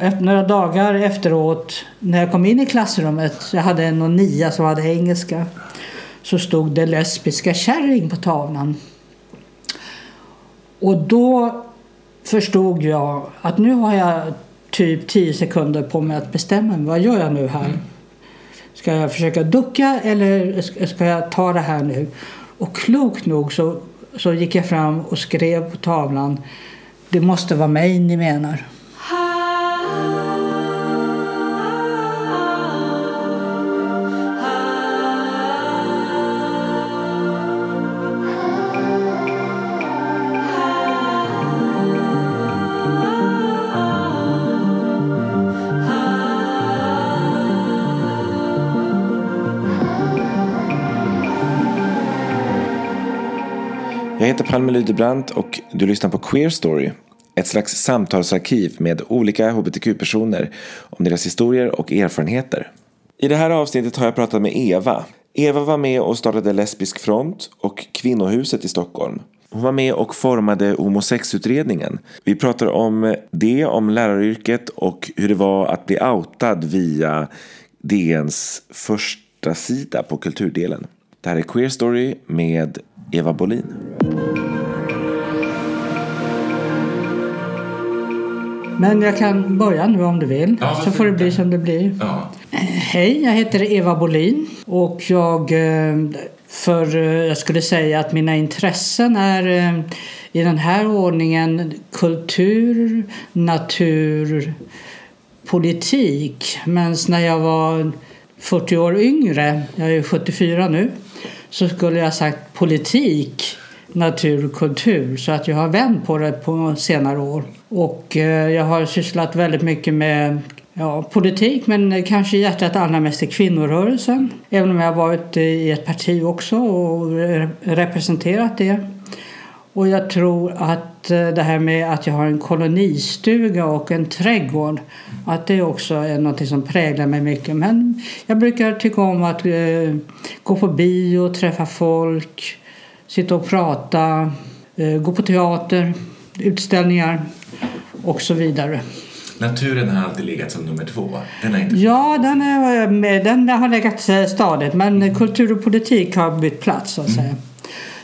Efter några dagar efteråt, när jag kom in i klassrummet, jag hade en nia som hade engelska, så stod det lesbiska kärring på tavlan. Och då förstod jag att nu har jag typ tio sekunder på mig att bestämma mig. Vad gör jag nu här? Ska jag försöka ducka eller ska jag ta det här nu? Och klokt nog så, så gick jag fram och skrev på tavlan Det måste vara mig ni menar. Jag heter Palme Lydebrant och du lyssnar på Queer Story. Ett slags samtalsarkiv med olika hbtq-personer om deras historier och erfarenheter. I det här avsnittet har jag pratat med Eva. Eva var med och startade Lesbisk front och Kvinnohuset i Stockholm. Hon var med och formade homosexutredningen. Vi pratar om det, om läraryrket och hur det var att bli outad via DNs första sida på kulturdelen. Det här är Queer Story med Eva Bolin. Men jag kan börja nu om du vill, Ja, så får det bli som det blir. Ja. Hej, jag heter Eva Bolin och jag eh, för eh, jag skulle säga att mina intressen är eh, i den här ordningen kultur, natur, politik. Men när jag var 40 år yngre, jag är 74 nu, så skulle jag ha sagt politik, natur, och kultur. Så att jag har vänt på det på senare år. Och eh, jag har sysslat väldigt mycket med ja, politik men kanske hjärtat allra mest i kvinnorörelsen. Även om jag har varit i ett parti också och representerat det. Och jag tror att eh, det här med att jag har en kolonistuga och en trädgård att det också är något som präglar mig mycket. Men jag brukar tycka om att eh, gå på bio, träffa folk, sitta och prata, eh, gå på teater, utställningar och så vidare. Naturen har alltid legat som nummer två. Den inte... Ja, den, är den har legat stadigt men kultur och politik har bytt plats så att säga.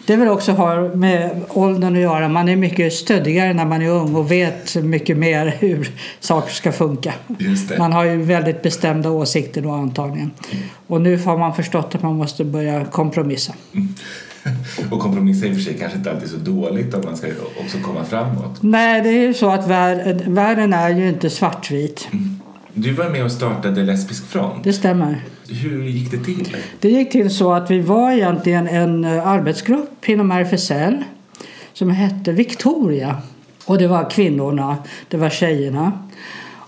Det väl också har med åldern att göra. Man är mycket stöddigare när man är ung och vet mycket mer hur saker ska funka. Man har ju väldigt bestämda åsikter då antagligen. Och nu har man förstått att man måste börja kompromissa. Och kompromissa i och för sig kanske inte alltid så dåligt om man ska också komma framåt. Nej, det är ju så att vär, världen är ju inte svartvit. Du var med och startade Lesbisk front. Det stämmer. Hur gick det till? Det gick till så att vi var egentligen en eh, arbetsgrupp inom RFSL som hette Victoria. Och det var kvinnorna, det var tjejerna.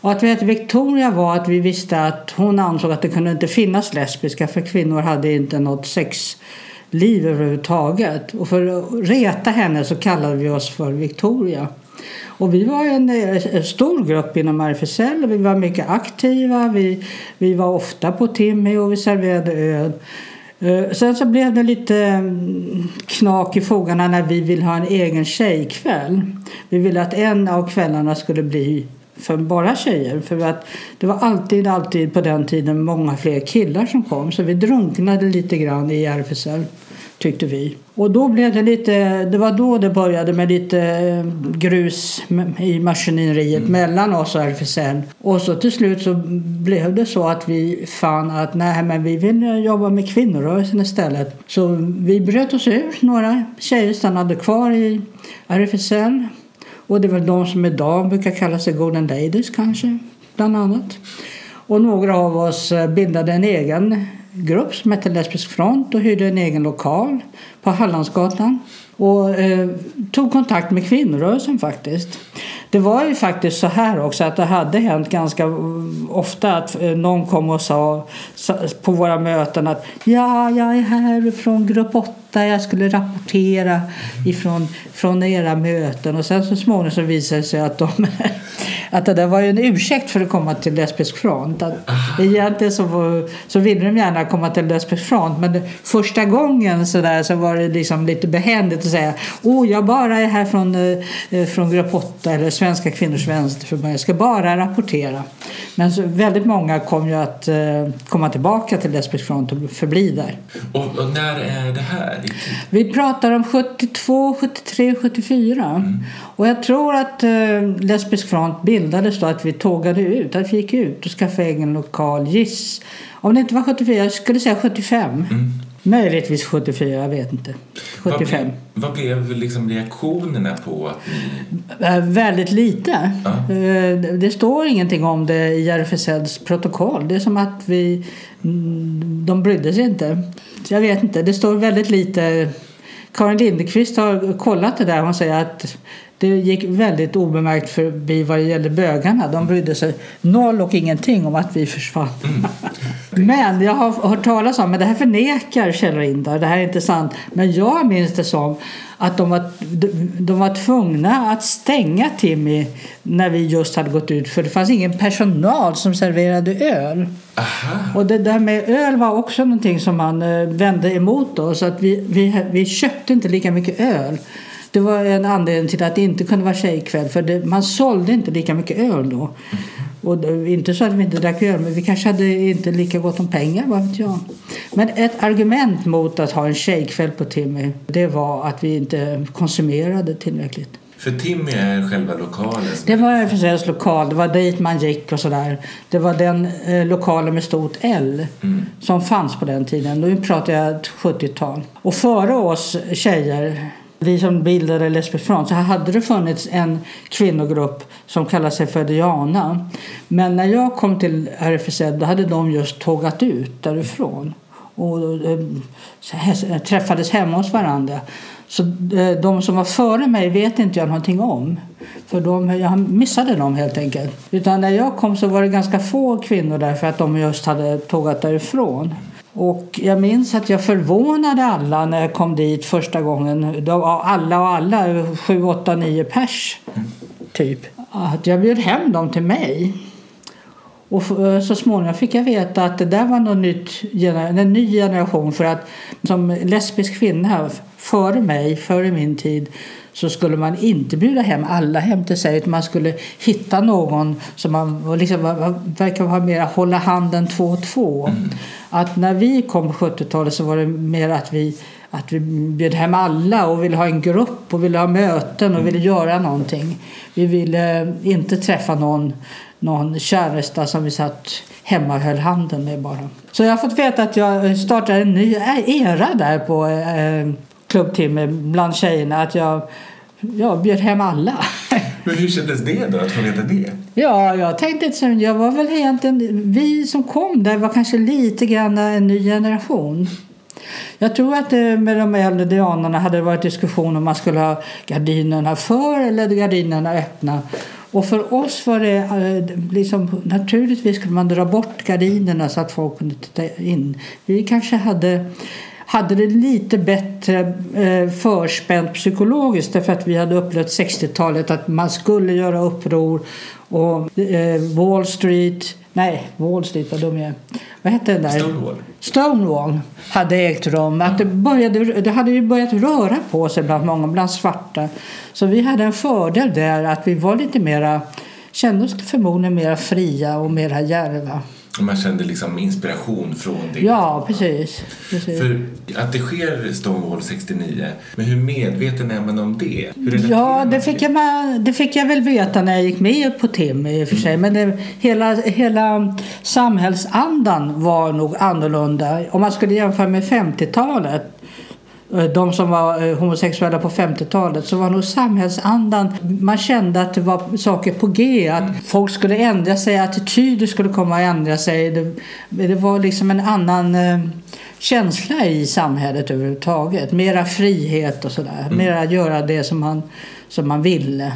Och att vi hette Victoria var att vi visste att hon ansåg att det kunde inte finnas lesbiska för kvinnor hade inte något sexliv överhuvudtaget. Och för att reta henne så kallade vi oss för Victoria. Och vi var en, eh, en stor grupp inom RFSL vi var mycket aktiva. Vi, vi var ofta på Timmy och vi serverade öl. Eh, sen så blev det lite mm, knak i fogarna när vi ville ha en egen tjejkväll. Vi ville att en av kvällarna skulle bli för bara tjejer. För att det var alltid, alltid på den tiden många fler killar som kom. Så vi drunknade lite grann i RFSL tyckte vi. Och då blev det lite, det var då det började med lite eh, grus i maskineriet mellan oss och RFSL. Och så till slut så blev det så att vi fann att nej men vi vill jobba med kvinnorörelsen istället. Så vi bröt oss ur, några tjejer stannade kvar i RFSL. Och det är väl de som idag brukar kalla sig Golden Ladies kanske, bland annat. Och några av oss eh, bildade en egen grupp som hette Lesbisk front och hyrde en egen lokal på Hallandsgatan. Och eh, tog kontakt med kvinnorörelsen faktiskt. Det var ju faktiskt så här också att det hade hänt ganska ofta att eh, någon kom och sa sa- på våra möten att ja, jag är här från grupp 8 där jag skulle rapportera ifrån från era möten. Och sen så småningom så visade det sig att, de, att det där var en ursäkt för att komma till Lesbisk front. Att egentligen så, var, så ville de gärna komma till Lesbisk front men det, första gången så, där, så var det liksom lite behändigt att säga åh, jag bara är här från, eh, från Grupp 8 eller Svenska kvinnors vänsterförbund. Jag ska bara rapportera. Men så, väldigt många kom ju att eh, komma tillbaka till Lesbisk front och förbli där. Och, och när är det här? Vi pratar om 72, 73, 74. Mm. Och jag tror att eh, Lesbisk front bildades då att vi tågade ut, att vi gick ut och skaffade egen lokal. Giss. Om det inte var 74, jag skulle säga 75. Mm. Möjligtvis 74, jag vet inte. 75. Vad blev, vad blev liksom reaktionerna på att ni... Äh, väldigt lite. Ja. Äh, det står ingenting om det i RFSLs protokoll. Det är som att vi... Mm, de brydde sig inte. Jag vet inte. Det står väldigt lite. Karin Lindekvist har kollat det där. Hon säger att det gick väldigt obemärkt förbi vad det gällde bögarna. De brydde sig noll och ingenting om att vi försvann. Mm. men jag har hört talas om, men det här förnekar Kjell Rindar, det här är inte sant. Men jag minns det som att de var, de var tvungna att stänga Timmy när vi just hade gått ut för det fanns ingen personal som serverade öl. Aha. Och det där med öl var också någonting som man eh, vände emot oss. Så att vi, vi, vi köpte inte lika mycket öl. Det var en anledning till att det inte kunde vara tjejkväll för det, man sålde inte lika mycket öl då. Och inte så att vi inte drack öl, men vi kanske hade inte lika gott om pengar, vad vet jag. Men ett argument mot att ha en tjejkväll på Timmy, det var att vi inte konsumerade tillräckligt. För Timmy är själva lokalen? Det var RFSLs lokal, det var dit man gick och sådär. Det var den eh, lokalen med stort L mm. som fanns på den tiden. Nu pratar jag 70-tal. Och före oss tjejer vi som bildade Lesbisk front så hade det funnits en kvinnogrupp som kallade sig för Diana. Men när jag kom till RFSL då hade de just tågat ut därifrån och eh, eh, träffades hemma hos varandra. Så eh, de som var före mig vet inte jag någonting om. För de, jag missade dem helt enkelt. Utan när jag kom så var det ganska få kvinnor där för att de just hade tågat därifrån. Och jag minns att jag förvånade alla när jag kom dit första gången. Då var alla och alla, sju, åtta, nio pers typ. Att jag bjöd hem dem till mig. Och eh, så småningom fick jag veta att det där var något nytt, en ny generation. För att som lesbisk kvinna före mig, före min tid, så skulle man inte bjuda hem alla hem till sig utan man skulle hitta någon som man liksom, verkar vara mer hålla handen två och två. Mm. Att när vi kom på 70-talet så var det mer att vi, att vi bjöd hem alla och ville ha en grupp och ville ha möten och ville göra någonting. Vi ville inte träffa någon, någon käresta som vi satt hemma och höll handen med bara. Så jag har fått veta att jag startade en ny era där på eh, klubbtimme bland tjejerna. Att jag, jag bjöd hem alla. Men hur kändes det då att få veta det? Ja, jag tänkte jag var väl egentligen, vi som kom där var kanske lite grann en ny generation. Jag tror att det med de äldre dianerna hade varit diskussion om man skulle ha gardinerna för eller gardinerna öppna. Och för oss var det eh, liksom, naturligtvis skulle man dra bort gardinerna så att folk kunde titta in. Vi kanske hade hade det lite bättre eh, förspänt psykologiskt därför att vi hade upplevt 60-talet att man skulle göra uppror och eh, Wall Street Nej, Wall Street, vad dum jag är. Vad hette den där? Stonewall. Stonewall hade ägt rum. Att det, började, det hade ju börjat röra på sig bland många, bland svarta. Så vi hade en fördel där att vi var lite mera, kände oss förmodligen mera fria och mera djärva. Man kände liksom inspiration från det. Ja, precis. precis. För att det sker Stonewall 69, men hur medveten är man om det? ja, det fick, jag, det fick jag väl veta när jag gick med på TIM i och för sig. Mm. Men det, hela, hela samhällsandan var nog annorlunda. Om man skulle jämföra med 50-talet Eh, de som var eh, homosexuella på 50-talet så var nog samhällsandan, man kände att det var saker på G, att folk skulle ändra sig, attityder skulle komma att ändra sig. Det, det var liksom en annan eh, känsla i samhället överhuvudtaget. Mera frihet och sådär, mm. mera göra det som man, som man ville.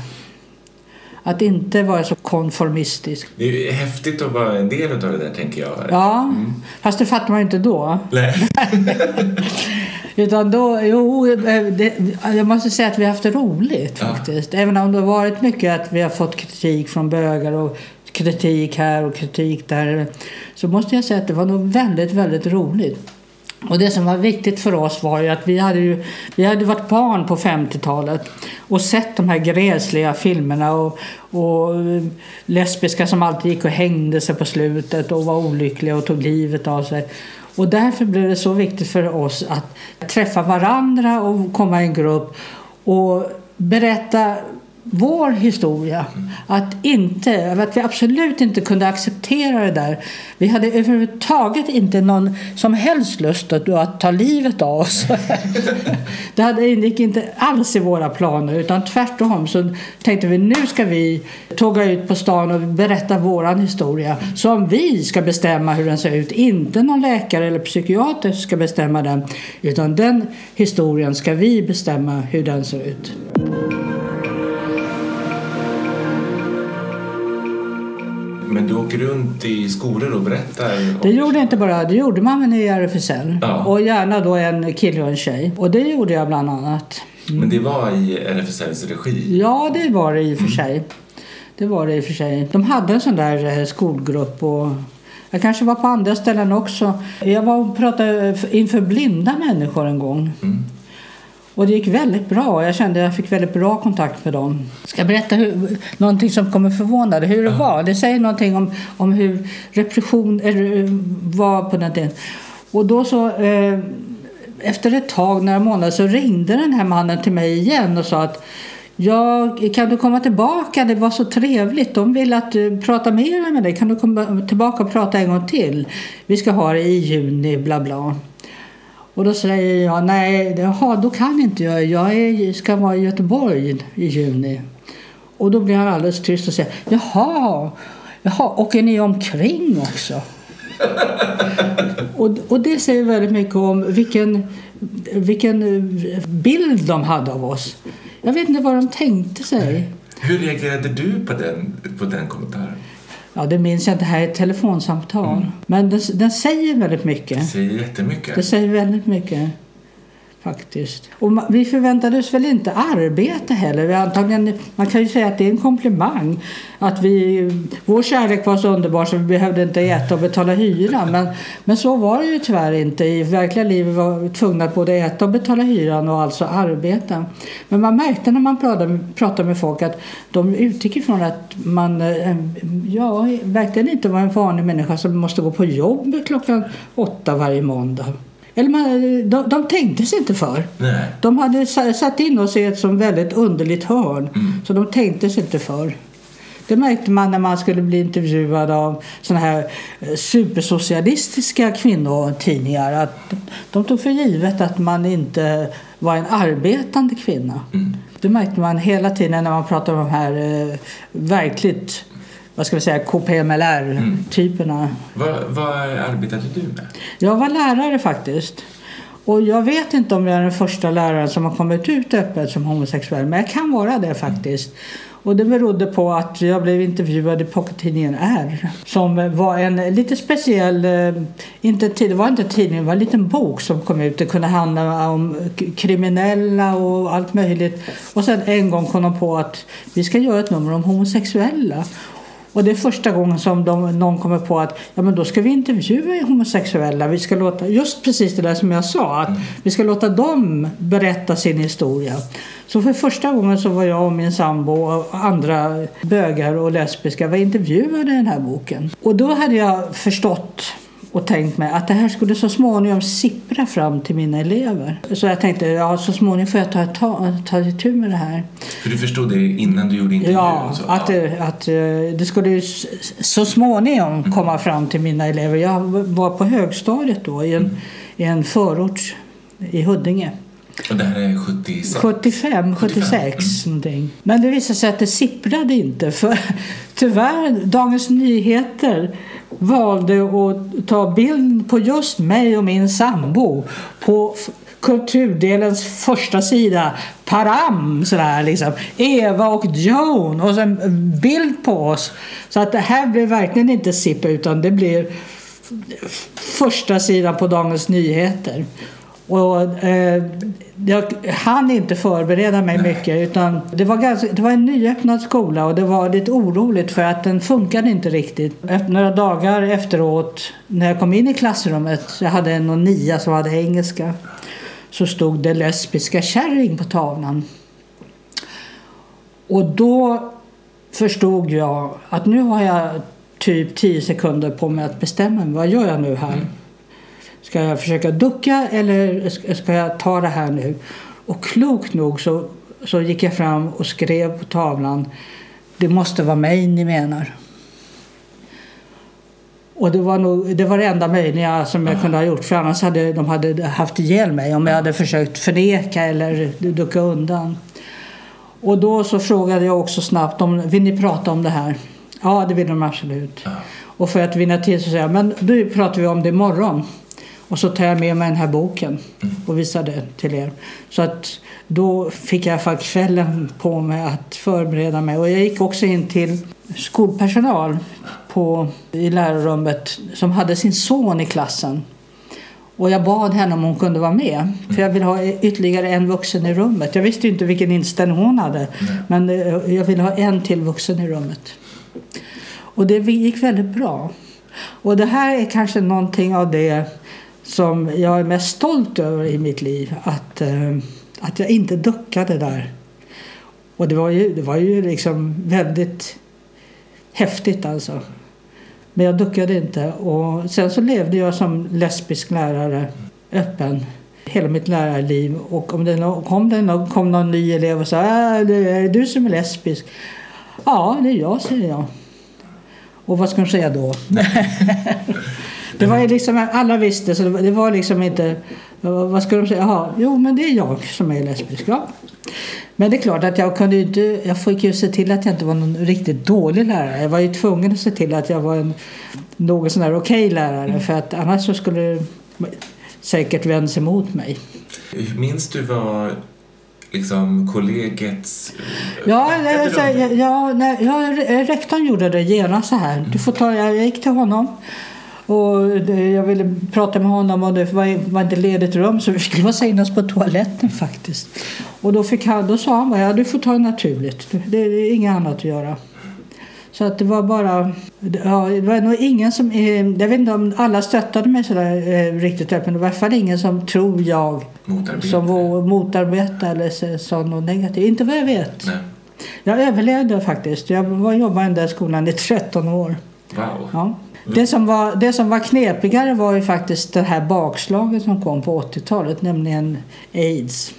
Att inte vara så konformistisk. Det är häftigt att vara en del av det där tänker jag. Ja, mm. fast det fattar man ju inte då. Nej. Utan då, jo, eh, det, jag måste säga att vi har haft roligt Ja. faktiskt. Även om det har varit mycket att vi har fått kritik från bögar och kritik här och kritik där. Så måste jag säga att det var nog väldigt, väldigt roligt. Och det som var viktigt för oss var ju att vi hade, ju, vi hade varit barn på 50-talet och sett de här gräsliga filmerna och, och eh, lesbiska som alltid gick och hängde sig på slutet och var olyckliga och tog livet av sig. Och därför blev det så viktigt för oss att träffa varandra och komma i en grupp och berätta vår historia. Att, inte, att vi absolut inte kunde acceptera det där. Vi hade överhuvudtaget inte någon som helst lust att, att ta livet av oss. det hade, ingick inte alls i våra planer utan tvärtom så tänkte vi nu ska vi tåga ut på stan och berätta våran historia som vi ska bestämma hur den ser ut. Inte någon läkare eller psykiater ska bestämma den utan den historien ska vi bestämma hur den ser ut. Men du åker runt i skolor och berättar? Det gjorde inte bara, det gjorde man väl i RFSL. Ja. Och gärna då en kille och en tjej. Och det gjorde jag bland annat. Men det var i RFSLs regi? Ja, det var det i och för sig. Det var det i och för sig. De hade en sån där eh, skolgrupp och jag kanske var på andra ställen också. Jag var och pratade inför blinda människor en gång. Mm. Och det gick väldigt bra. Jag kände att jag fick väldigt bra kontakt med dem. Ska jag berätta hur, någonting som kommer förvåna dig? Hur det var? Det säger någonting om, om hur repression eller, eh, var på den tiden. Och då så... Eh, efter ett tag, några månader, så ringde den här mannen till mig igen och sa att Ja, kan du komma tillbaka? Det var så trevligt. De vill att du pratar mer med dig. Kan du komma tillbaka och prata en gång till? Vi ska ha det i juni, bla bla. Och då säger jag nej, jaha, då kan inte jag. Jag är, ska vara i Göteborg i juni. Och då blir han alldeles tyst och säger jaha, jaha åker ni omkring också? och, och det säger väldigt mycket om vilken, vilken bild de hade av oss. Jag vet inte vad de tänkte sig. Hur reagerade du på den, på den kommentaren? Ja, det minns jag inte. Det här är ett telefonsamtal. Men den, den säger väldigt Det mycket. säger jättemycket. Det säger väldigt mycket. Faktiskt. Och vi förväntades väl inte arbeta heller. Vi antagligen, man kan ju säga att det är en komplimang. Att vi, vår kärlek var så underbar så vi behövde inte äta och betala hyran. Men, men så var det ju tyvärr inte. I verkliga livet var vi tvungna att både äta och betala hyran och alltså arbeta. Men man märkte när man pratade, pratade med folk att de utgick ifrån att man eh, ja, verkligen inte var en vanlig människa som måste gå på jobb klockan åtta varje måndag. Eller man, de, de tänkte sig inte för. Nej. De hade sa- satt in oss i ett som väldigt underligt hörn. Så de tänkte sig inte för. Det märkte man när man skulle bli intervjuad av såna här eh, supersocialistiska kvinnotidningar. Att de tog för givet att man inte var en arbetande kvinna. Mm. Det märkte man hela tiden när man pratade om de här eh, verkligt vad ska vi säga, KPMLR-typerna. Vad, vad arbetade du med? Jag var lärare faktiskt. Och jag vet inte om jag är den första läraren som har kommit ut öppet som homosexuell, men jag kan vara det faktiskt. Och det berodde på att jag blev intervjuad i pockettidningen R. Som var en lite speciell, eh, inte, det var inte tidning, det var en liten bok som kom ut. Det kunde handla om kriminella och allt möjligt. Och sen en gång kom de på att vi ska göra ett nummer om homosexuella. Och det är första gången som de, någon kommer på att ja, men då ska vi intervjua homosexuella. Vi ska låta, just precis det där som jag sa, att vi ska låta dem berätta sin historia. Så för första gången så var jag och min sambo och andra bögar och lesbiska var intervjuade i den här boken. Och då hade jag förstått och tänkt mig att det här skulle så småningom sippra fram till mina elever. Så jag tänkte ja, så småningom får jag ta, ta, ta itu med det här. För du förstod det innan du gjorde intervjun? Ja, så? att, det, att eh, det skulle så småningom komma fram till mina elever. Jag var på högstadiet då i en, i en förort i Huddinge. Och det här är 76? 75, 76 någonting. Men det visade sig att det sipprade inte. För tyvärr, Dagens Nyheter valde att ta bild på just mig och min sambo på kulturdelens första sida. Param! Sådär liksom. Eva och Joan och sen bild på oss. Så att det här blev verkligen inte sippa utan det blev första sidan på Dagens Nyheter. Och, eh, jag hann inte förbereda mig mycket. Utan det, var ganska, det var en nyöppnad skola och det var lite oroligt för att den funkade inte riktigt. Efter några dagar efteråt när jag kom in i klassrummet, jag hade en och nia som hade engelska, så stod det lesbiska kärring på tavlan. Och då förstod jag att nu har jag typ tio sekunder på mig att bestämma mig. Vad gör jag nu här? Ska jag försöka ducka eller ska jag ta det här nu? Och klokt nog så, så gick jag fram och skrev på tavlan Det måste vara mig ni menar. Och det var, nog, det var det enda möjliga som jag kunde ha gjort för annars hade de hade haft ihjäl mig om jag hade försökt förneka eller ducka undan. Och då så frågade jag också snabbt om vill ni prata om det här? Ja, det vill de absolut. Ja. Och för att vinna tid så säger jag men då pratar vi om det imorgon. Och så tar jag med mig den här boken och visar den till er. Så att då fick jag faktiskt kvällen på mig att förbereda mig. Och jag gick också in till skolpersonal på, i lärarrummet som hade sin son i klassen. Och jag bad henne om hon kunde vara med. För jag ville ha ytterligare en vuxen i rummet. Jag visste inte vilken inställning hon hade. Men eh, jag ville ha en till vuxen i rummet. Och det gick väldigt bra. Och det här är kanske någonting av det som jag är mest stolt över i mitt liv. Att, eh, att jag inte duckade där. Och det var ju, det var ju liksom väldigt häftigt alltså. Men jag duckade inte. Och sen så levde jag som lesbisk lärare, öppen, hela mitt lärarliv. Och om det kom, det någon, kom någon ny elev och sa äh, det är du som är lesbisk. Ja, det är jag, säger jag. Och vad ska de säga då? Det var liksom, alla visste, så det var liksom inte... Vad ska de säga? Jaha, jo, men det är jag som är lesbisk. Ja. Men det är klart att jag kunde inte... Jag fick ju se till att jag inte var någon riktigt dålig lärare. Jag var ju tvungen att se till att jag var en något sån där okej okay lärare. För att annars så skulle säkert vändas emot mig. Minns du vad liksom kollegiets... Ja, alltså, ja, nej, ja, rektorn gjorde det genast så här. Du får ta, jag gick till honom och det, jag ville prata med honom och det var, var inte ledigt rum så vi fick låsa in oss på toaletten faktiskt. Och då, fick han, då sa han bara, ja du får ta det naturligt. Det är inget annat att göra. Så att det var bara... Ja, det var nog ingen som... Jag vet inte om alla stöttade mig sådär eh, riktigt öppet. Det var i alla fall ingen som, tror jag, Motarbete. som motarbetade eller sa något negativt. Inte vad jag vet. Nej. Jag överlevde faktiskt. Jag var, jobbade i den där skolan i 13 år. Wow. Ja. Det som, var, det som var knepigare var ju faktiskt det här bakslaget som kom på 80-talet, nämligen aids.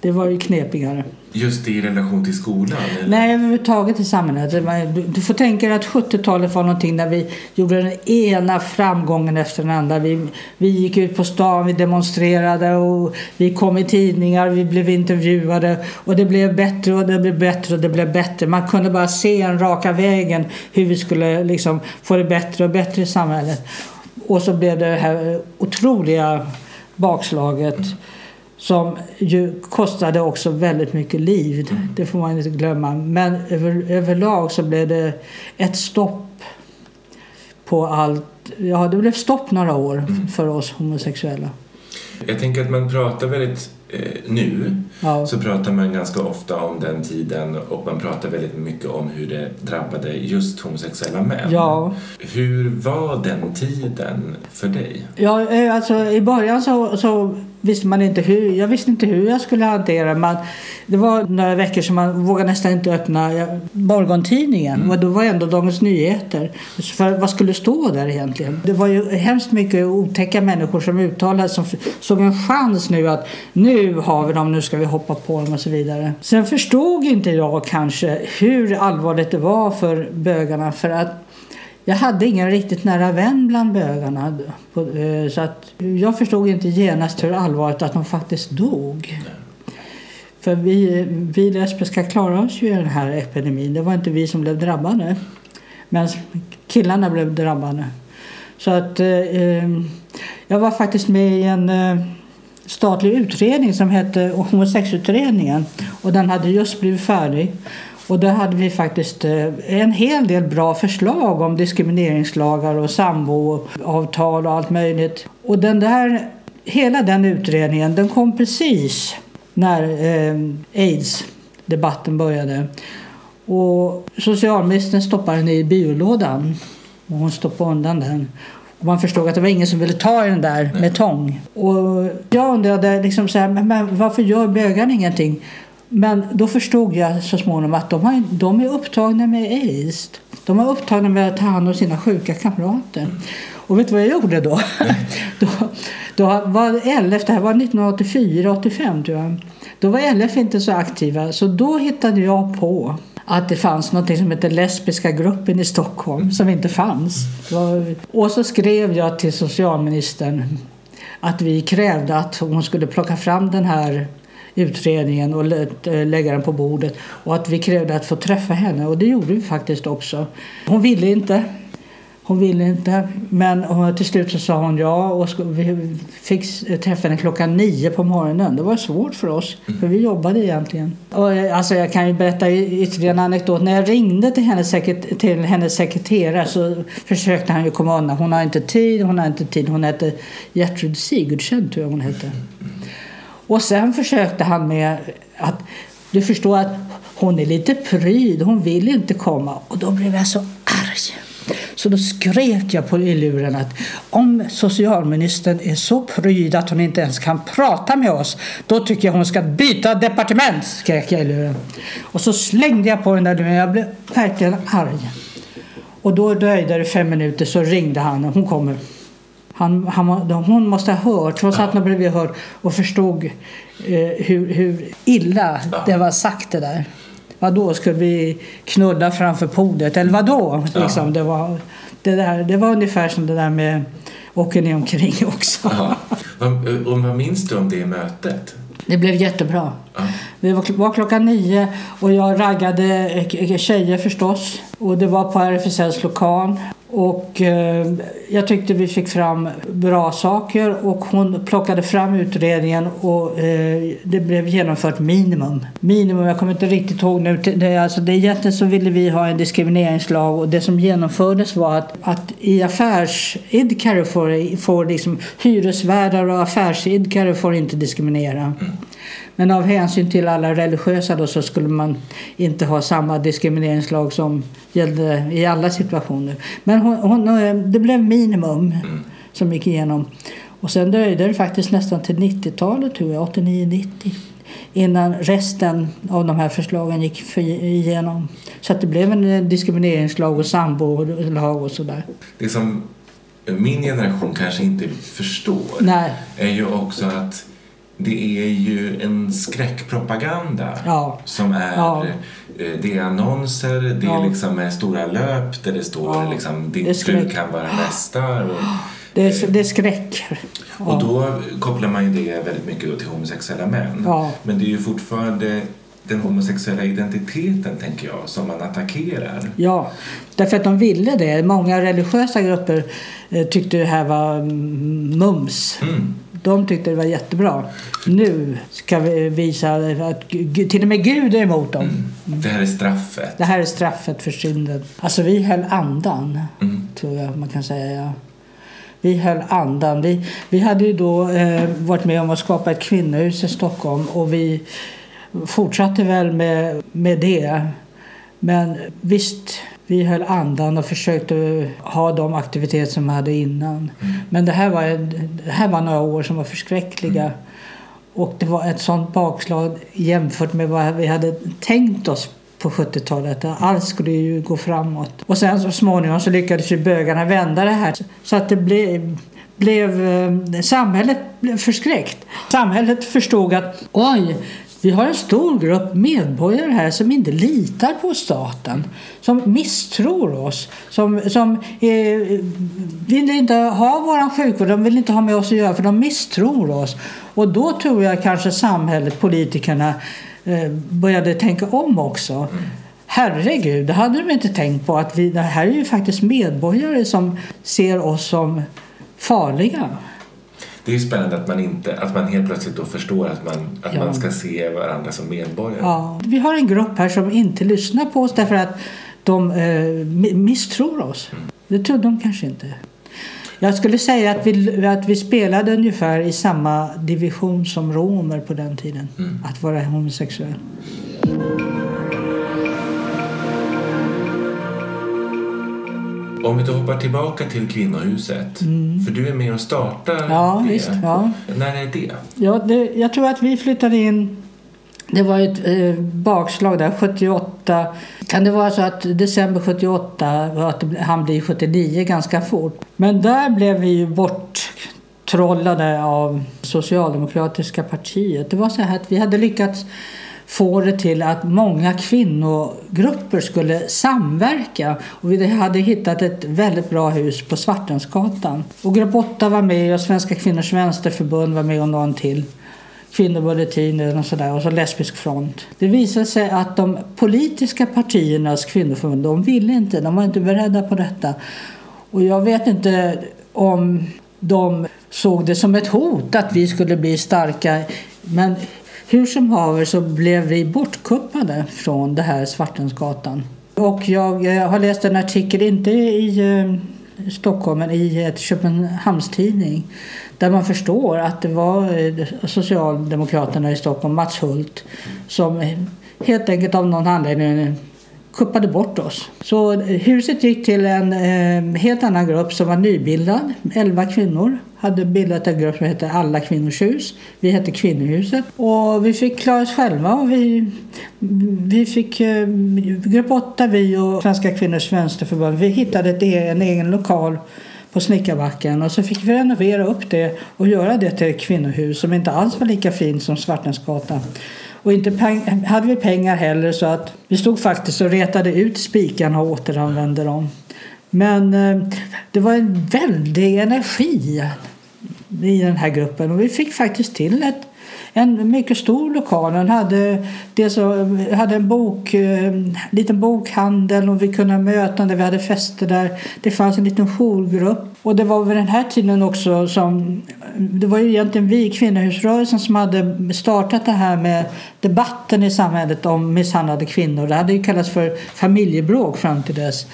Det var ju knepigare. Just i relation till skolan? Eller? Nej, överhuvudtaget i samhället. Du får tänka dig att 70-talet var någonting där vi gjorde den ena framgången efter den andra. Vi, vi gick ut på stan, vi demonstrerade och vi kom i tidningar, vi blev intervjuade och det blev bättre och det blev bättre och det blev bättre. Man kunde bara se en raka vägen hur vi skulle liksom få det bättre och bättre i samhället. Och så blev det det här otroliga bakslaget. Som ju kostade också väldigt mycket liv. Mm. Det får man inte glömma. Men över, överlag så blev det ett stopp på allt. Ja, det blev stopp några år mm. för oss homosexuella. Jag tänker att man pratar väldigt eh, nu ja. så pratar man ganska ofta om den tiden och man pratar väldigt mycket om hur det drabbade just homosexuella män. Ja. Hur var den tiden för dig? Ja, eh, alltså i början så, så visste man inte hur, jag visste inte hur jag skulle hantera det. Det var några veckor som man vågade nästan inte öppna morgontidningen. Mm. Och då var ändå Dagens Nyheter. För vad skulle stå där egentligen? Det var ju hemskt mycket otäcka människor som uttalade som såg en chans nu att nu har vi dem, nu ska vi hoppa på dem och så vidare. Sen förstod inte jag kanske hur allvarligt det var för bögarna för att jag hade ingen riktigt nära vän bland bögarna. Eh, så att jag förstod inte genast hur allvarligt att de faktiskt dog. För vi, vi lesbiska klarade oss ju i den här epidemin. Det var inte vi som blev drabbade. Men killarna blev drabbade. Så att eh, eh jag var faktiskt med i en eh, statlig utredning som hette Homosexutredningen. Och den hade just blivit färdig. Och där hade vi faktiskt eh, en hel del bra förslag om diskrimineringslagar och samboavtal och allt möjligt. Och den där hela den utredningen den kom precis när eh, aids-debatten började. Och socialministern stoppade den i byrålådan och hon stoppade undan den. Och man förstod att det var ingen som ville ta i den där med tång. Och jag undrade liksom så här, men, men varför gör bögarna ingenting? Men då förstod jag så småningom att de, har, de är upptagna med aids. De är upptagna med att ta hand om sina sjuka kamrater. Och vet du vad jag gjorde då? då, då var LF, det här var 1984-85 tror jag. Då var LF inte så aktiva så då hittade jag på att det fanns något som heter Lesbiska gruppen i Stockholm som inte fanns. Och så skrev jag till socialministern att vi krävde att hon skulle plocka fram den här utredningen och lägga den på bordet och att vi krävde att få träffa henne och det gjorde vi faktiskt också. Hon ville inte. Hon ville inte, men till slut så sa hon ja och vi fick träffa henne klockan nio på morgonen. Det var svårt för oss, för vi jobbade egentligen. Och, alltså, jag kan ju berätta ytterligare en anekdot. När jag ringde till hennes, sekret till hennes sekreterare så försökte han ju komma undan. Hon har inte tid, hon har inte tid. Hon hette Gertrud Sigurdsen tror jag hon hette. Och sen försökte han med att du förstår att hon är lite pryd, hon vill inte komma. Och då blev jag så arg. Så då skrek jag på i luren att om socialministern är så pryd att hon inte ens kan prata med oss då tycker jag hon ska byta departement, skrek jag i luren. Och så slängde jag på den där luren. Jag blev verkligen arg. Och då dröjde det fem minuter så ringde han och hon kommer. Han, han, hon måste ha hört, hon satt nog bredvid och hörde och förstod eh, hur, hur illa det var sagt det där. Vadå, skulle vi knulla framför podiet? Eller vadå? Ja. Liksom, det, var, det, där, det var ungefär som det där med åker ni omkring också. Ja. Och vad minns du om det mötet? Det blev jättebra. Ja. Det var klockan nio och jag raggade tjejer förstås. Och det var på RFSLs lokal. Och eh, jag tyckte vi fick fram bra saker och hon plockade fram utredningen och eh, det blev genomfört minimum. Minimum, jag kommer inte riktigt ihåg nu. Det, alltså, det egentligen så ville vi ha en diskrimineringslag och det som genomfördes var att, att i affärsidkare får, får liksom, hyresvärdar och affärsidkare får inte diskriminera. Men av hänsyn till alla religiösa då så skulle man inte ha samma diskrimineringslag som gällde i alla situationer. Men hon, hon, eh, det blev minimum mm. som gick igenom. Och sen dröjde det faktiskt nästan till 90-talet, tror jag, 89-90 innan resten av de här förslagen gick igenom. Så att det blev en eh, diskrimineringslag och sambolag och sådär. Det som min generation kanske inte förstår Nej. är ju också att det är ju en skräckpropaganda ja. som är ja. Eh, det är annonser, det är liksom med stora löp där det står ja. liksom din fru kan vara nästa. Och, det, är, det är skräck. Och då kopplar man ju det väldigt mycket till homosexuella män. Men det är ju fortfarande den homosexuella identiteten, tänker jag, som man attackerar. Ja, därför att de ville det. Många religiösa grupper eh, tyckte det här var mums. Mm. De tyckte det var jättebra. Nu ska vi visa att till och med Gud är emot dem. Mm. Det här är straffet. Det här är straffet för synden. Alltså vi höll andan, mm. tror jag man kan säga. Ja. Vi höll andan. Vi, vi hade ju då eh, varit med om att skapa ett kvinnohus i Stockholm och vi fortsatte väl med, med det. Men visst, vi höll andan och försökte ha de aktiviteter som vi hade innan. Mm. Men det här, var, det här var några år som var förskräckliga. Mm. Och det var ett sånt bakslag jämfört med vad vi hade tänkt oss på 70-talet. Allt skulle ju gå framåt. Och sen så småningom så lyckades ju bögarna vända det här. Så att det blev, blev eh, samhället blev förskräckt. Samhället förstod att oj, vi har en stor grupp medborgare här som inte litar på staten, som misstror oss, som, som eh, vill inte ha vår sjukvård, de vill inte ha med oss att göra för de misstror oss. Och då tror jag kanske samhället, politikerna, eh, började tänka om också. Herregud, det hade de inte tänkt på att vi, det här är ju faktiskt medborgare som ser oss som farliga det är spännande att man, inte, att man helt plötsligt då förstår att man, att ja. man ska se varandra som medborgare. Ja. Vi har en grupp här som inte lyssnar på oss därför att de eh, misstror oss. Mm. Det trodde de kanske inte. Jag skulle säga att vi, att vi spelade ungefär i samma division som romer på den tiden. Mm. Att vara homosexuell. Om vi då hoppar tillbaka till kvinnohuset. För du är med och startar Mm. Ja, det. visst. Ja. När är det? Ja, det, jag tror att vi flyttade in... Det var ett eh, bakslag där, 78. Kan det vara så att december 78 och att han blir 79 ganska fort? Men där blev vi ju borttrollade av Socialdemokratiska partiet. Det var så här att vi hade lyckats få det till att många kvinnogrupper skulle samverka. Och vi hade hittat ett väldigt bra hus på Svartensgatan. Och Grupp 8 var med och Svenska kvinnors vänsterförbund var med och någon till. Kvinnobulletinen och sådär och så Lesbisk front. Det visade sig att de politiska partiernas kvinnoförbund, de ville inte, de var inte beredda på detta. Och jag vet inte om de såg det som ett hot att vi skulle bli starka. Men hur som haver så blev vi bortkuppade från det här Svartensgatan. Och jag har läst en artikel, inte i eh, Stockholm, men i ett Köpenhamnstidning där man förstår att det var eh, Socialdemokraterna i Stockholm, Mats Hult, som helt enkelt av någon anledning kuppade bort oss. Så huset gick till en eh, helt annan grupp som var nybildad. Elva kvinnor hade bildat en grupp som hette Alla kvinnors hus. Vi hette Kvinnohuset. Och vi fick klara oss själva. Och vi, vi fick, eh, grupp 8, vi och Svenska kvinnors vänsterförbund, vi hittade ett, e-, en egen lokal på Snickarbacken och så fick vi renovera upp det och göra det till ett kvinnohus som inte alls var lika fint som Svartensgatan. Och inte peng- hade vi pengar heller så att vi stod faktiskt och retade ut spikarna och återanvände dem. Men eh, det var en väldig energi i den här gruppen och vi fick faktiskt till ett, en mycket stor lokal. Den hade, dels, hade en bok, eh, liten bokhandel och vi kunde ha möten där vi hade fester där. Det fanns en liten jourgrupp. Och det var vid den här tiden också som... Det var ju egentligen vi, kvinnohusrörelsen, som hade startat det här med debatten i samhället om misshandlade kvinnor. Det hade ju kallats för familjebråk fram till dess.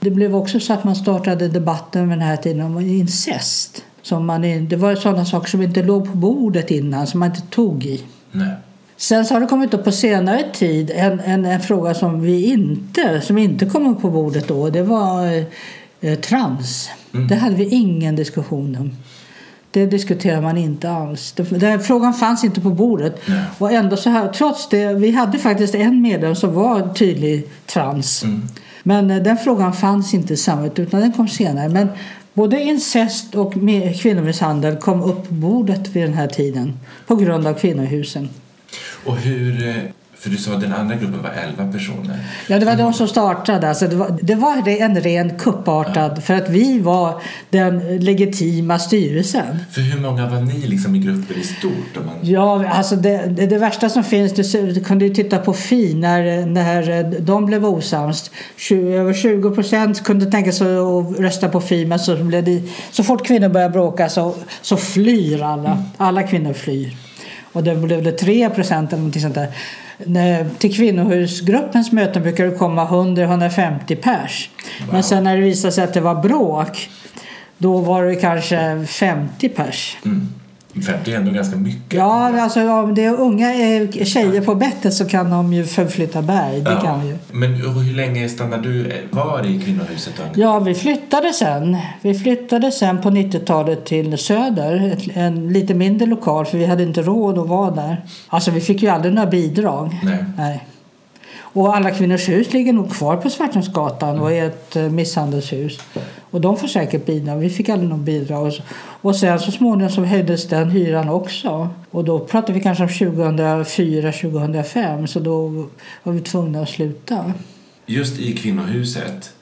Det blev också så att man startade debatten vid den här tiden om incest. Som man, det var sådana saker som inte låg på bordet innan, som man inte tog i. Nej. Sen så har det kommit upp på senare tid en, en, en fråga som vi inte, som inte kom upp på bordet då. Det var eh, trans. Det hade vi ingen diskussion om. Det diskuterar man inte alls. Den frågan fanns inte på bordet. Nej. Och ändå så här, trots det, vi hade faktiskt en medlem som var tydlig trans. Men eh, den frågan fanns inte i samhället utan den kom senare. Men både incest och kvinnomisshandel kom upp på bordet vid den här tiden på grund av kvinnohusen. Och hur... Eh, eh, För du sa att den andra gruppen var 11 personer. Ja, det var de som startade. Alltså det, var, det var en ren kuppartad för att vi var den legitima styrelsen. För hur många var ni liksom i grupper i stort? Om man... Ja, alltså det, det, det värsta som finns, du, du kunde ju titta på Fi när, när de blev osams. 20, över 20 procent kunde tänka sig att rösta på Fi men så, blev det, så fort kvinnor börjar bråka så, så flyr alla. Alla kvinnor flyr. Och det blev det 3 procent eller någonting sånt där. Till kvinnohusgruppens möten brukar det komma 100-150 pers. Men sen när det visade sig att det var bråk då var det kanske 50 pers. Mm. 50 är ändå ganska mycket. Ja, alltså om det är unga eh, tjejer på bettet så kan de ju förflytta berg. Det Ja. kan ju. Men hur länge stannade du var i kvinnohuset? Då? Ja, vi flyttade sen. Vi flyttade sen på 90-talet till Söder. En lite mindre lokal för vi hade inte råd att vara där. Alltså vi fick ju aldrig några bidrag. Nej. Nej. Och Alla kvinnors hus ligger nog kvar på Svartensgatan och är ett eh, misshandelshus. Och de får säkert bidrag. Vi fick aldrig något bidrag. Och sen så småningom så höjdes den hyran också. Och då pratar vi kanske om 2004-2005 så då var vi tvungna att sluta. Just i kvinnohuset,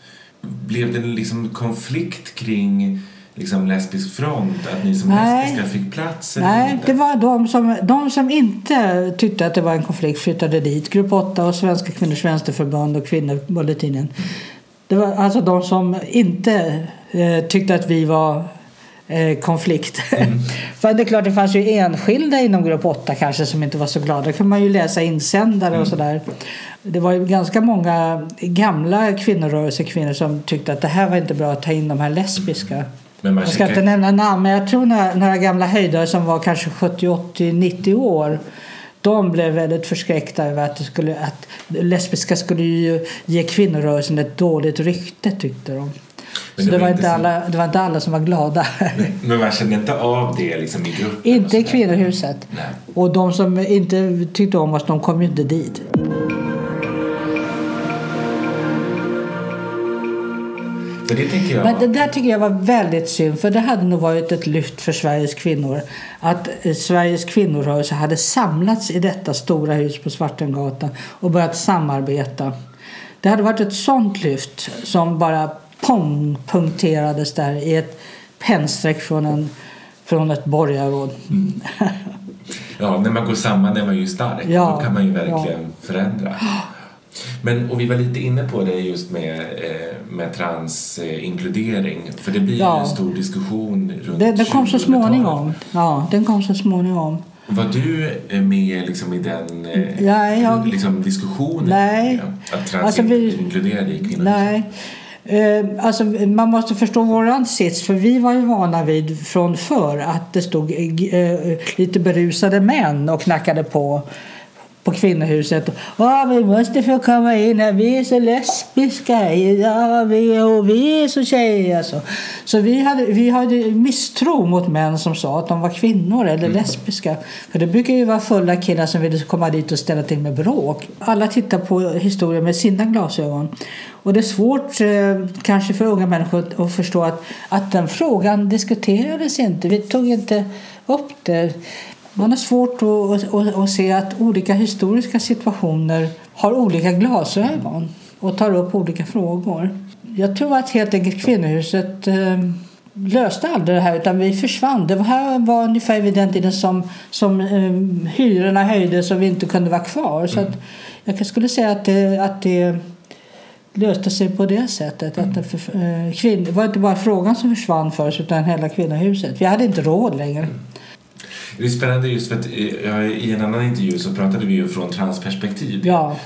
blev det liksom konflikt kring liksom lesbisk front? Att ni som Nej. lesbiska fick plats? eller Nej, inte? det var de som, de som inte tyckte att det var en konflikt flyttade dit. Grupp 8 och Svenska kvinnors vänsterförbund och Kvinnobulletinen. Det var alltså de som inte eh, tyckte att vi var eh, konflikt. För det är klart, det fanns ju enskilda inom grupp 8 kanske som inte var så glada. Det kan man ju läsa insändare och sådär. Det var ju ganska många gamla kvinnorörelsekvinnor som tyckte att det här var inte bra att ta in de här lesbiska. Men man Jag ska inte nämna namn, men jag tror några, några gamla höjdare som var kanske 70, 80, 90 år de blev väldigt förskräckta över att, skulle, att lesbiska skulle ju ge kvinnorörelsen ett dåligt rykte tyckte de. Men Så det var inte så- alla, det var inte alla som var glada. Men man kände inte av det liksom i gruppen? inte i kvinnohuset. Nej. Och de som inte tyckte om oss, de kom ju inte dit. För det tänker jag... Men det där tycker jag var väldigt synd, för det hade nog varit ett lyft för Sveriges kvinnor. Att eh, Sveriges kvinnorörelse hade samlats i detta stora hus på Svartengatan och börjat samarbeta. Det hade varit ett sånt lyft som bara pong punkterades där i ett pennstreck från, en, från ett borgarråd. Ja, när man går samman är man ju stark. Ja, Då kan man ju verkligen förändra. Men, och vi var lite inne på det just med, eh, med transinkludering. För det blir Ja. en stor diskussion runt Det, det kom så 2000-talet. småningom. Ja, den kom så småningom. Var du eh, med liksom i den eh, Nej, jag- liksom diskussionen? Nej. Att Alltså, transinkluderade i kvinnor? Nej. Eh, alltså, man måste förstå våran sits, för vi var ju vana vid från förr att det stod lite berusade män och knackade på på kvinnohuset. Ja, vi måste få komma in här. Vi är så lesbiska. Ja, vi, och vi är så tjejer. Så, så vi, hade, vi hade misstro mot män som sa att de var kvinnor eller lesbiska. För det brukar ju vara fulla killar som ville komma dit och ställa till med bråk. Alla tittar på historien med sina glasögon. Och det är svårt eh, kanske för unga människor att förstå att, att den frågan diskuterades inte. Vi tog inte upp det. Man har svårt att, att, att se att olika historiska situationer har olika glasögon och tar upp olika frågor. Jag tror att helt enkelt kvinnohuset eh, löste aldrig det här utan vi försvann. Det här var ungefär vid den tiden som, som eh, hyrorna höjdes och vi inte kunde vara kvar. Så att jag skulle säga att det, att det löste sig på det sättet. Mm. Att det, för, eh, kvinn, det var inte bara frågan som försvann för oss utan hela kvinnohuset. Vi hade inte råd längre. Mm. Det är spännande just för att eh, i en annan intervju så pratade vi ju från transperspektiv. Ja,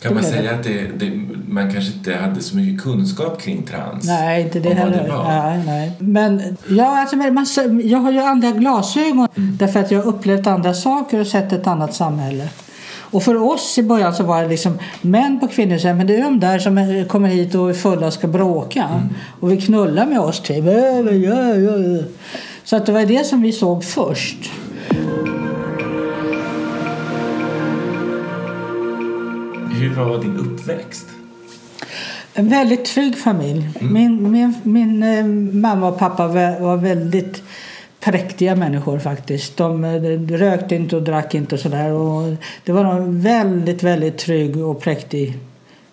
Kan man det säga att det, det, man kanske inte hade så mycket kunskap kring trans? Nej, inte det heller. det var? nej, nej. Men ja, alltså, man, jag har ju andra glasögon därför att jag har upplevt andra saker och sett ett annat samhälle. Och för oss i början så var det liksom män på kvinnohuset, men det är de där som kommer hit och är fulla och ska bråka. Och vill knulla med oss typ. Så att det var det som vi såg först. Hur var din uppväxt? En väldigt trygg familj. Min, min, min eh, mamma och pappa var, var väldigt präktiga människor faktiskt. De, eh, de rökte inte och drack inte och sådär. Det var en väldigt, väldigt trygg och präktig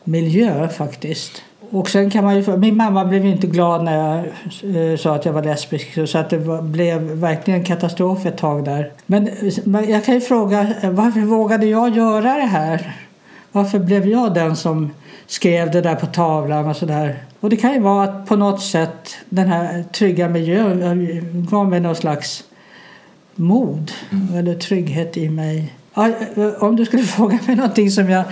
miljö faktiskt. Och sen kan man ju, min mamma blev inte glad när jag eh, sa att jag var lesbisk så att det var, blev verkligen katastrof ett tag där. Men, jag kan ju fråga eh, varför vågade jag göra det här? Varför blev jag den som skrev det där på tavlan och sådär? Och det kan ju vara att på något sätt den här trygga miljön eh, gav mig någon slags mod eller trygghet i mig. Ja, eh, Om du skulle fråga mig någonting som jag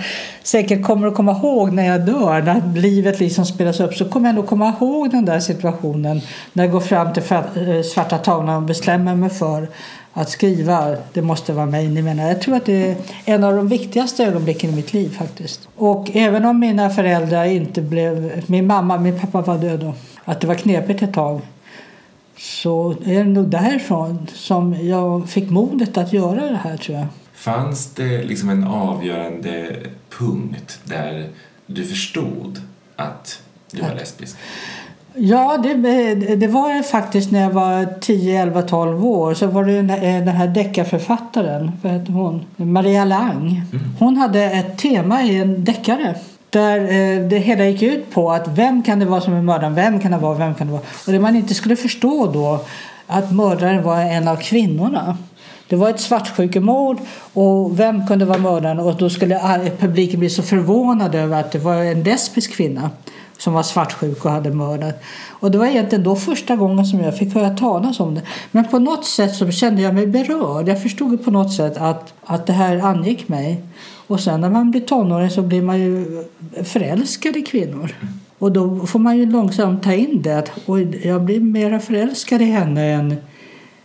säkert kommer att komma ihåg när jag dör, när livet liksom spelas upp, så kommer jag nog komma ihåg den där situationen när jag går fram till eh, svarta tavlan och bestämmer mig för att skriva Det måste vara mig ni menar. Jag tror att det är en av de viktigaste ögonblicken i mitt liv faktiskt. Och även om mina föräldrar inte blev, min mamma, min pappa var död då, att det var knepigt ett tag så är det nog därifrån som jag fick modet att göra det här tror jag. Fanns det liksom en avgörande punkt där du förstod att du var lesbisk? Ja, det, det var faktiskt när jag var 10, 11, 12 år. Så var det den här, den här deckarförfattaren, vad hette hon? Maria Lang. Hon hade ett tema i en deckare. Där eh, det hela gick ut på att vem kan det vara som är mördaren, vem kan det vara, vem kan det vara. Och det man inte skulle förstå då att mördaren var en av kvinnorna. Det var ett svartsjukemord och vem kunde vara mördaren? Och då skulle publiken bli så förvånad över att det var en lesbisk kvinna som var svartsjuk och hade mördat. Och det var egentligen då första gången som jag fick höra talas om det. Men på något sätt så kände jag mig berörd. Jag förstod på något sätt att, att det här angick mig. Och sen när man blir tonåring så blir man ju förälskad i kvinnor. Och då får man ju långsamt ta in det att oj, jag blir mer förälskad i henne än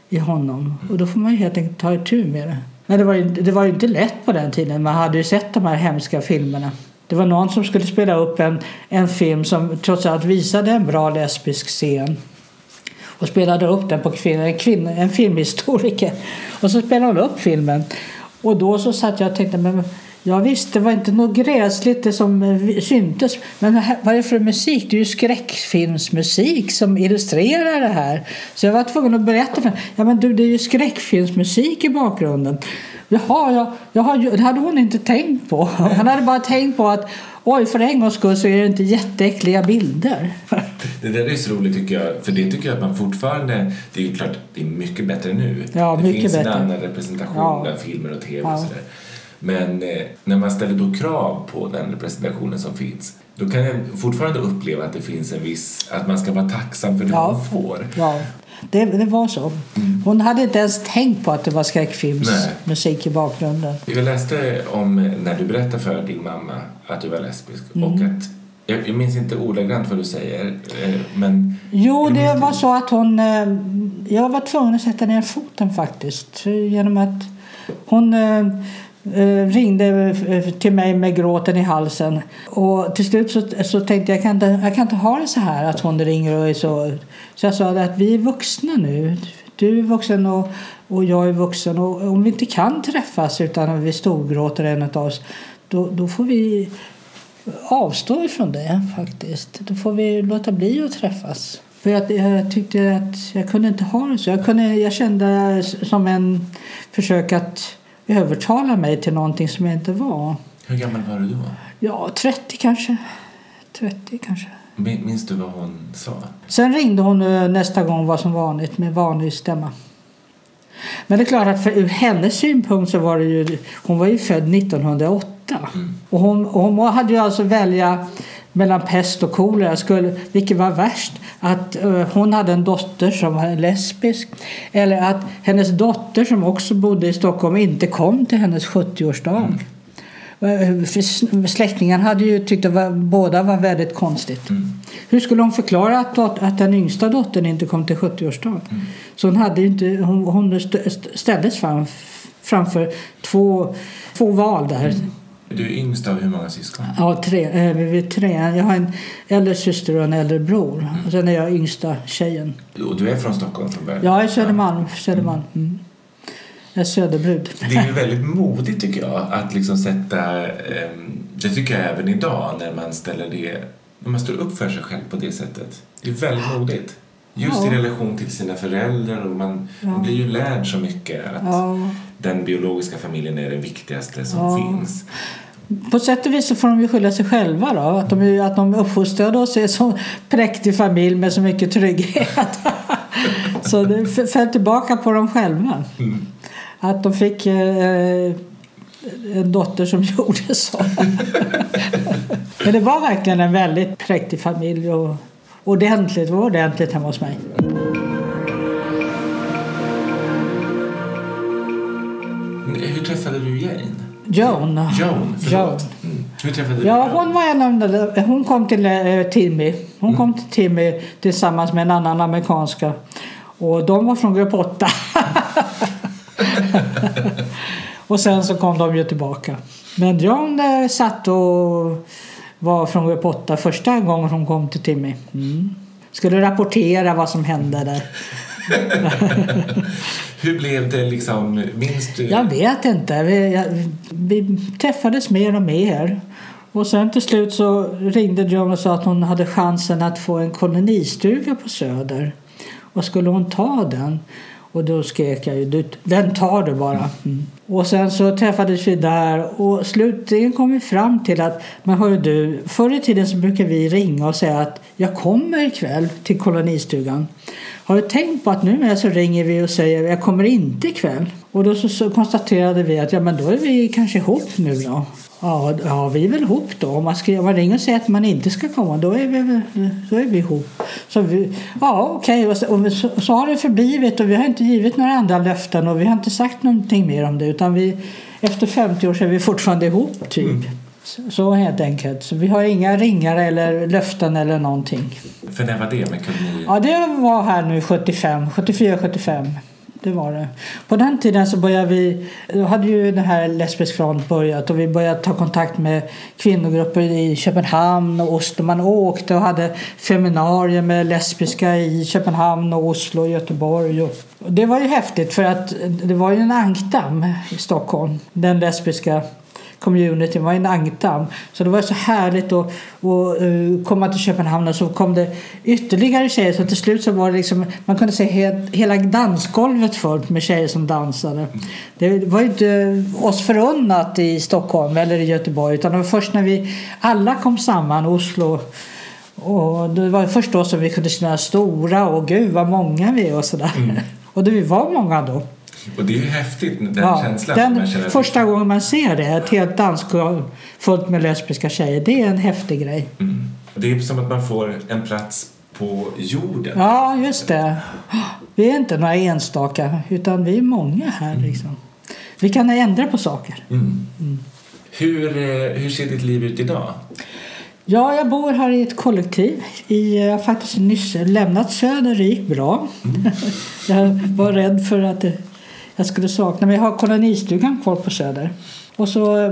i honom. Och då får man ju helt enkelt ta itu med det. Men det var, ju, det var ju inte lätt på den tiden. Man hade ju sett de här hemska filmerna. Det var någon som skulle spela upp en, en film som trots allt visade en bra lesbisk scen. Och spelade upp den på kvinna, en, kvinna, en filmhistoriker. Och så spelade hon upp filmen. Och då så satt jag och tänkte, men Ja visst, det var inte något gräsligt det som eh, syntes. Men vad är det för musik? Det är ju skräckfilmsmusik som illustrerar det här. Så jag var tvungen att berätta för Ja men du, det är ju skräckfilmsmusik i bakgrunden. Jaha, jag har, det hade hon inte tänkt på. Han hade bara tänkt på att oj, för en gångs skull så är det inte jätteäckliga bilder. Det där är så roligt tycker jag, för det tycker jag att man fortfarande, det är ju klart, det är mycket bättre nu. Ja, det mycket finns bättre. en annan representation Ja. av filmer och tv Ja. och sådär. Men eh, när man ställer då krav på den representationen som finns, då kan jag fortfarande uppleva att det finns en viss, att man ska vara tacksam för det Ja. man får. Ja, det, det var så. Hon hade inte ens tänkt på att det var skräckfilmsmusik i bakgrunden. Jag läste om när du berättade för din mamma att du var lesbisk Mm. och att jag, minns inte ordagrant vad du säger, eh, men... Jo, det var så att hon... eh, Jag var tvungen att sätta ner foten faktiskt. Genom att hon eh, eh, Eh, ringde eh, till mig med gråten i halsen. Och till slut så, så tänkte jag jag kan, inte, jag kan inte ha det så här att hon ringer och är så... Så jag sa att vi är vuxna nu. Du är vuxen och, och jag är vuxen. Och om vi inte kan träffas utan att vi storgråter en av oss då, då får vi avstå ifrån det faktiskt. Då får vi låta bli att träffas. För jag, jag tyckte att jag kunde inte ha det så. Jag, kunde, jag kände som en försök att övertala mig till någonting som jag inte var. Hur gammal var du då? Ja, 30 kanske. 30 kanske. Min- Minns du vad hon sa? Sen ringde hon eh, nästa gång var som vanligt med vanlig stämma. Men det är klart att för, ur hennes synpunkt så var det ju, hon var ju född 1908. Och hon, och hon hade ju alltså välja mellan pest och kolera, skulle, vilket var värst. Att eh, hon hade en dotter som var lesbisk eller att hennes dotter som också bodde i Stockholm inte kom till hennes 70-årsdag. Eh, För s- släktingarna hade ju tyckt att var, båda var väldigt konstigt. Hur skulle hon förklara att, att den yngsta dottern inte kom till 70-årsdagen? Så hon, hade ju inte, hon, hon st- st- ställdes fram, framför två, två val där. Du är yngst av hur många syskon? Ja, tre, eh, vi är tre. Jag har en äldre syster och en äldre bror. Och sen är jag yngsta tjejen. Och du är från Stockholm från början? Jag är Södermalm. Södermalm. Mm. Jag är söderbrud. Det är ju väldigt modigt tycker jag att liksom sätta, ehm, det tycker jag även idag när man ställer det, när man står upp för sig själv på det sättet. Det är väldigt modigt. Just i Ja. relation till sina föräldrar och man, man blir ju lärd så mycket att Ja. Den biologiska familjen är det viktigaste som Ja. finns. På sätt och vis så får de ju skylla sig själva då. Att de, att de uppfostrade oss i en så präktig familj med så mycket trygghet. så det föll tillbaka på dem själva. Att de fick eh, en dotter som gjorde så. Men det var verkligen en väldigt präktig familj och ordentligt, det var ordentligt hemma hos mig. Joan. Joan, förlåt. Joan. Mm. Hur träffade du Ja, Joan? hon var en av de, Hon kom till eh, Timmy. Hon kom till Timmy tillsammans med en annan amerikanska. Och de var från grupp 8. och sen så kom de ju tillbaka. Men John eh, satt och var från grupp 8 första gången hon kom till Timmy. Mm. Skulle rapportera vad som hände där. Hur blev det liksom, minns du? Jag vet inte. Vi, jag, vi träffades mer och mer. Och sen till slut så ringde John och sa att hon hade chansen att få en kolonistuga på Söder. Och skulle hon ta den? Och då skrek jag ju, "Du, den tar du bara. Mm. Och sen så träffades vi där och slutligen kom vi fram till att, men hörru du, förr i tiden så brukade vi ringa och säga att jag kommer ikväll till kolonistugan. Har du tänkt på att numera så ringer vi och säger jag kommer inte ikväll? Och då så, så konstaterade vi att ja men då är vi kanske ihop nu då. Ja, ja vi är väl ihop då. Om man, ska, om man ringer och säger att man inte ska komma då är vi, då är vi ihop. Så vi, ja okej, och, så, och så, så har det förblivit och vi har inte givit några andra löften och vi har inte sagt någonting mer om det utan vi, efter 50 år så är vi fortfarande ihop typ. Så- Så helt enkelt. Så vi har inga ringar eller löften eller någonting. För när var det med? Ja, det var här nu 75, 74-75. Det var det. På den tiden så började vi, då hade ju den här Lesbisk front börjat och vi började ta kontakt med kvinnogrupper i Köpenhamn och Oslo. Man åkte och hade seminarier med lesbiska i Köpenhamn och Oslo och Göteborg. Och det var ju häftigt för att det var ju en ankdamm i Stockholm, den lesbiska communityn var en ankdamm. Så det var så härligt att, att eh, komma till Köpenhamn och så kom det ytterligare tjejer så till slut så var det liksom, man kunde se he, hela dansgolvet fullt med tjejer som dansade. Det var inte oss förunnat i Stockholm eller i Göteborg utan det var först när vi alla kom samman, Oslo och det var först då som vi kunde känna stora och gud vad många vi är och sådär. Och det, vi var många då. Och det är ju häftigt, den Ja, känslan. den första gången man ser det, ett helt dansgolv fullt med lesbiska tjejer, det är en häftig grej. Mm. Det är som att man får en plats på jorden. Ja, just det. Vi är inte några enstaka, utan vi är många här. Liksom. Vi kan ändra på saker. Mm. Hur, eh, hur ser ditt liv ut idag? Ja, jag bor här i ett kollektiv. I, jag har faktiskt nyss lämnat Söder, det gick bra. jag var rädd för att det, jag skulle sakna, men jag har kolonistugan kvar på Söder. Och så eh,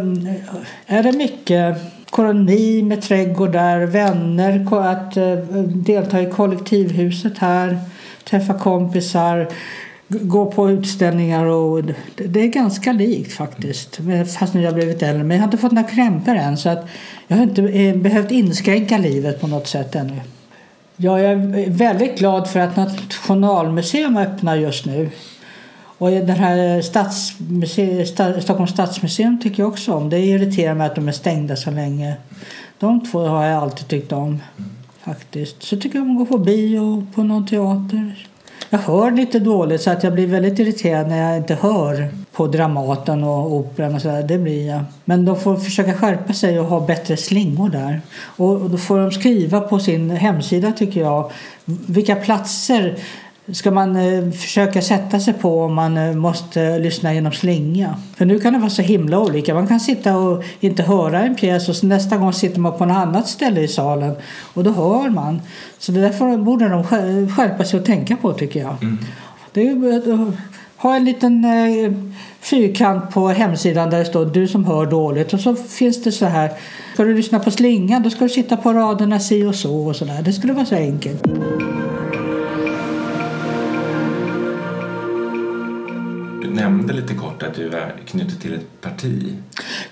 är det mycket koloni med trädgård där, vänner, att eh, delta i kollektivhuset här, träffa kompisar, gå på utställningar och det, är ganska likt faktiskt. Fast nu har jag blivit äldre. Men jag har inte fått några krämpor än så att jag har inte eh, behövt inskränka livet på något sätt ännu. Ja, jag är väldigt glad för att Nationalmuseum öppnar just nu. Och den här stadsmuse- sta, Stockholms stadsmuseum tycker jag också om. Det irriterar mig att de är stängda så länge. De två har jag alltid tyckt om. faktiskt. Så tycker jag om att gå på bio, på någon teater. Jag hör lite dåligt så att jag blir väldigt irriterad när jag inte hör på Dramaten och Operan och sådär. Det blir jag. Men de får försöka skärpa sig och ha bättre slingor där. Och och då får de skriva på sin hemsida tycker jag vilka platser ska man eh, försöka sätta sig på om man eh, måste lyssna genom slinga. För nu kan det vara så himla olika. Man kan sitta och inte höra en pjäs och nästa gång sitter man på något annat ställe i salen och då hör man. Så det därför borde de skär- skärpa sig och tänka på tycker jag. Det är, eh, ha en liten eh, fyrkant på hemsidan där det står du som hör dåligt och så finns det så här. Ska du lyssna på slingan då ska du sitta på raderna si och så och så där. Det skulle vara så enkelt. Nämnde lite kort att du är knuten till ett parti.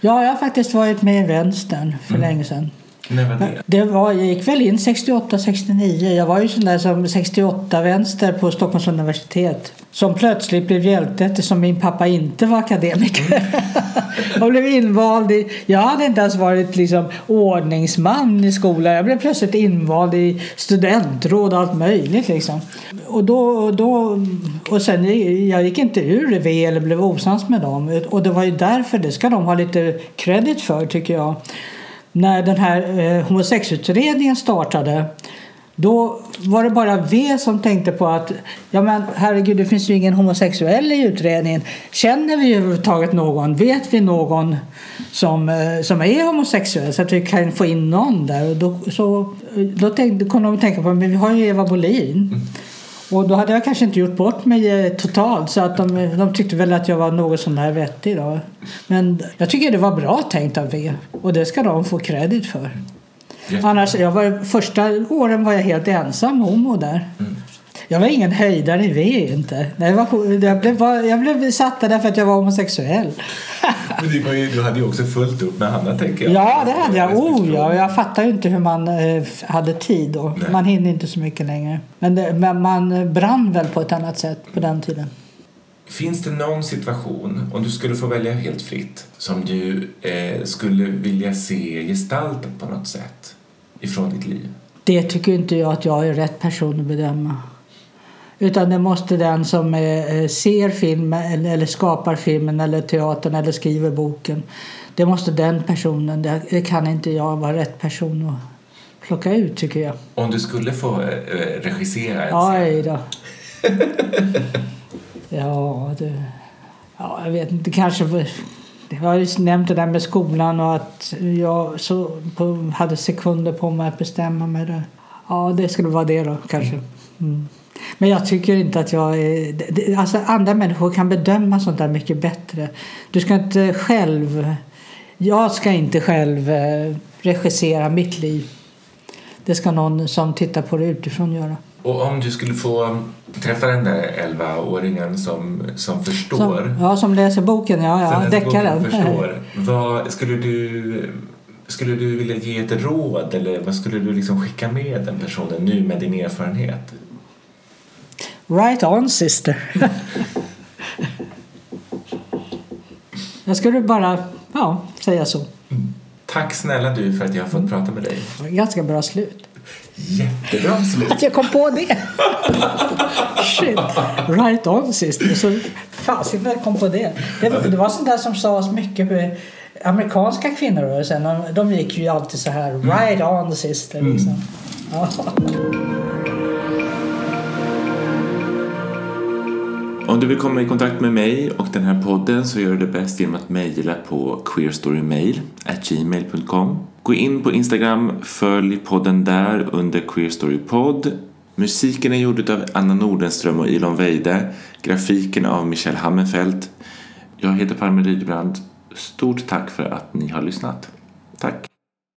Ja, jag har faktiskt varit med i vänstern för länge sedan. När var det? Det var, jag gick väl in 68, 69. Jag var ju sån där som 68 vänster på Stockholms universitet. Som plötsligt blev hjälte eftersom min pappa inte var akademiker. och blev invald i... Jag hade inte ens varit liksom ordningsman i skolan. Jag blev plötsligt invald i studentråd och allt möjligt liksom. Och då... då och sen, jag gick inte ur V eller blev osams med dem. Och det var ju därför, det ska de ha lite credit för tycker jag när den här eh, homosexutredningen startade då var det bara V som tänkte på att ja men herregud det finns ju ingen homosexuell i utredningen. Känner vi överhuvudtaget någon? Vet vi någon som, eh, som är homosexuell så att vi kan få in någon där? Och då, så, eh, då tänkte, kom de att tänka på men vi har ju Eva Bolin. Mm. Och då hade jag kanske inte gjort bort mig eh, totalt så att de, de tyckte väl att jag var något sån där vettig då. Men jag tycker det var bra tänkt av V och det ska de få credit för. Jättebra. Annars, jag var, första åren var jag helt ensam homo där. Jag var ingen höjdare i V inte. Nej, Jag, var, jag, blev, jag blev satt där därför att jag var homosexuell. Men det var ju, du hade ju också fullt upp med Hanna tänker jag. Ja, det hade jag. Oh, ja. Jag fattar ju inte hur man eh, hade tid då. Nej. Man hinner inte så mycket längre. Men, det, men man brann väl på ett annat sätt på den tiden. Finns det någon situation, om du skulle få välja helt fritt, som du eh, skulle vilja se gestaltad på något sätt ifrån ditt liv? Det tycker inte jag att jag är rätt person att bedöma. Utan det måste den som eh, ser filmen eller, skapar filmen eller teatern eller skriver boken. Det måste den personen, det, kan inte jag vara rätt person att plocka ut tycker jag. Om du skulle få eh, eh, regissera en Oj då. Ja, du. Ja, jag vet inte. Kanske... Jag har ju nämnt det där med skolan och att jag så på, hade sekunder på mig att bestämma mig där. Ja, det skulle vara det då kanske. Mm. Men jag tycker inte att jag är... Alltså andra människor kan bedöma sånt där mycket bättre. Du ska inte själv... Jag ska inte själv eh, regissera mitt liv. Det ska någon som tittar på det utifrån göra. Och om du skulle få träffa den där 11-åringen som, som förstår. Som, ja, som läser boken. Ja, ja. Deckaren. Förstår. Vad, skulle, du, skulle du vilja ge ett råd eller vad skulle du liksom skicka med den personen nu med din erfarenhet? Right on sister. jag skulle bara ja, säga så. Mm. Tack snälla du för att jag har fått prata med dig. Ganska bra slut. Jättebra slut. Att jag kom på det. Shit. Right on sister. Så fasiken jag kom på det. det. Det var sånt där som sades mycket med amerikanska kvinnorörelsen. De, de gick ju alltid så här. Right on sister. Liksom. Mm. Ja. Om du vill komma i kontakt med mig och den här podden så gör du det bäst genom att mejla på queerstorymail@gmail.com. Gå in på Instagram, följ podden där under queerstorypod. Musiken är gjord av Anna Nordenström och Ilon Weide. Grafiken av Michelle Hammenfeldt. Jag heter Palme Rydbrand. Stort tack för att ni har lyssnat. Tack!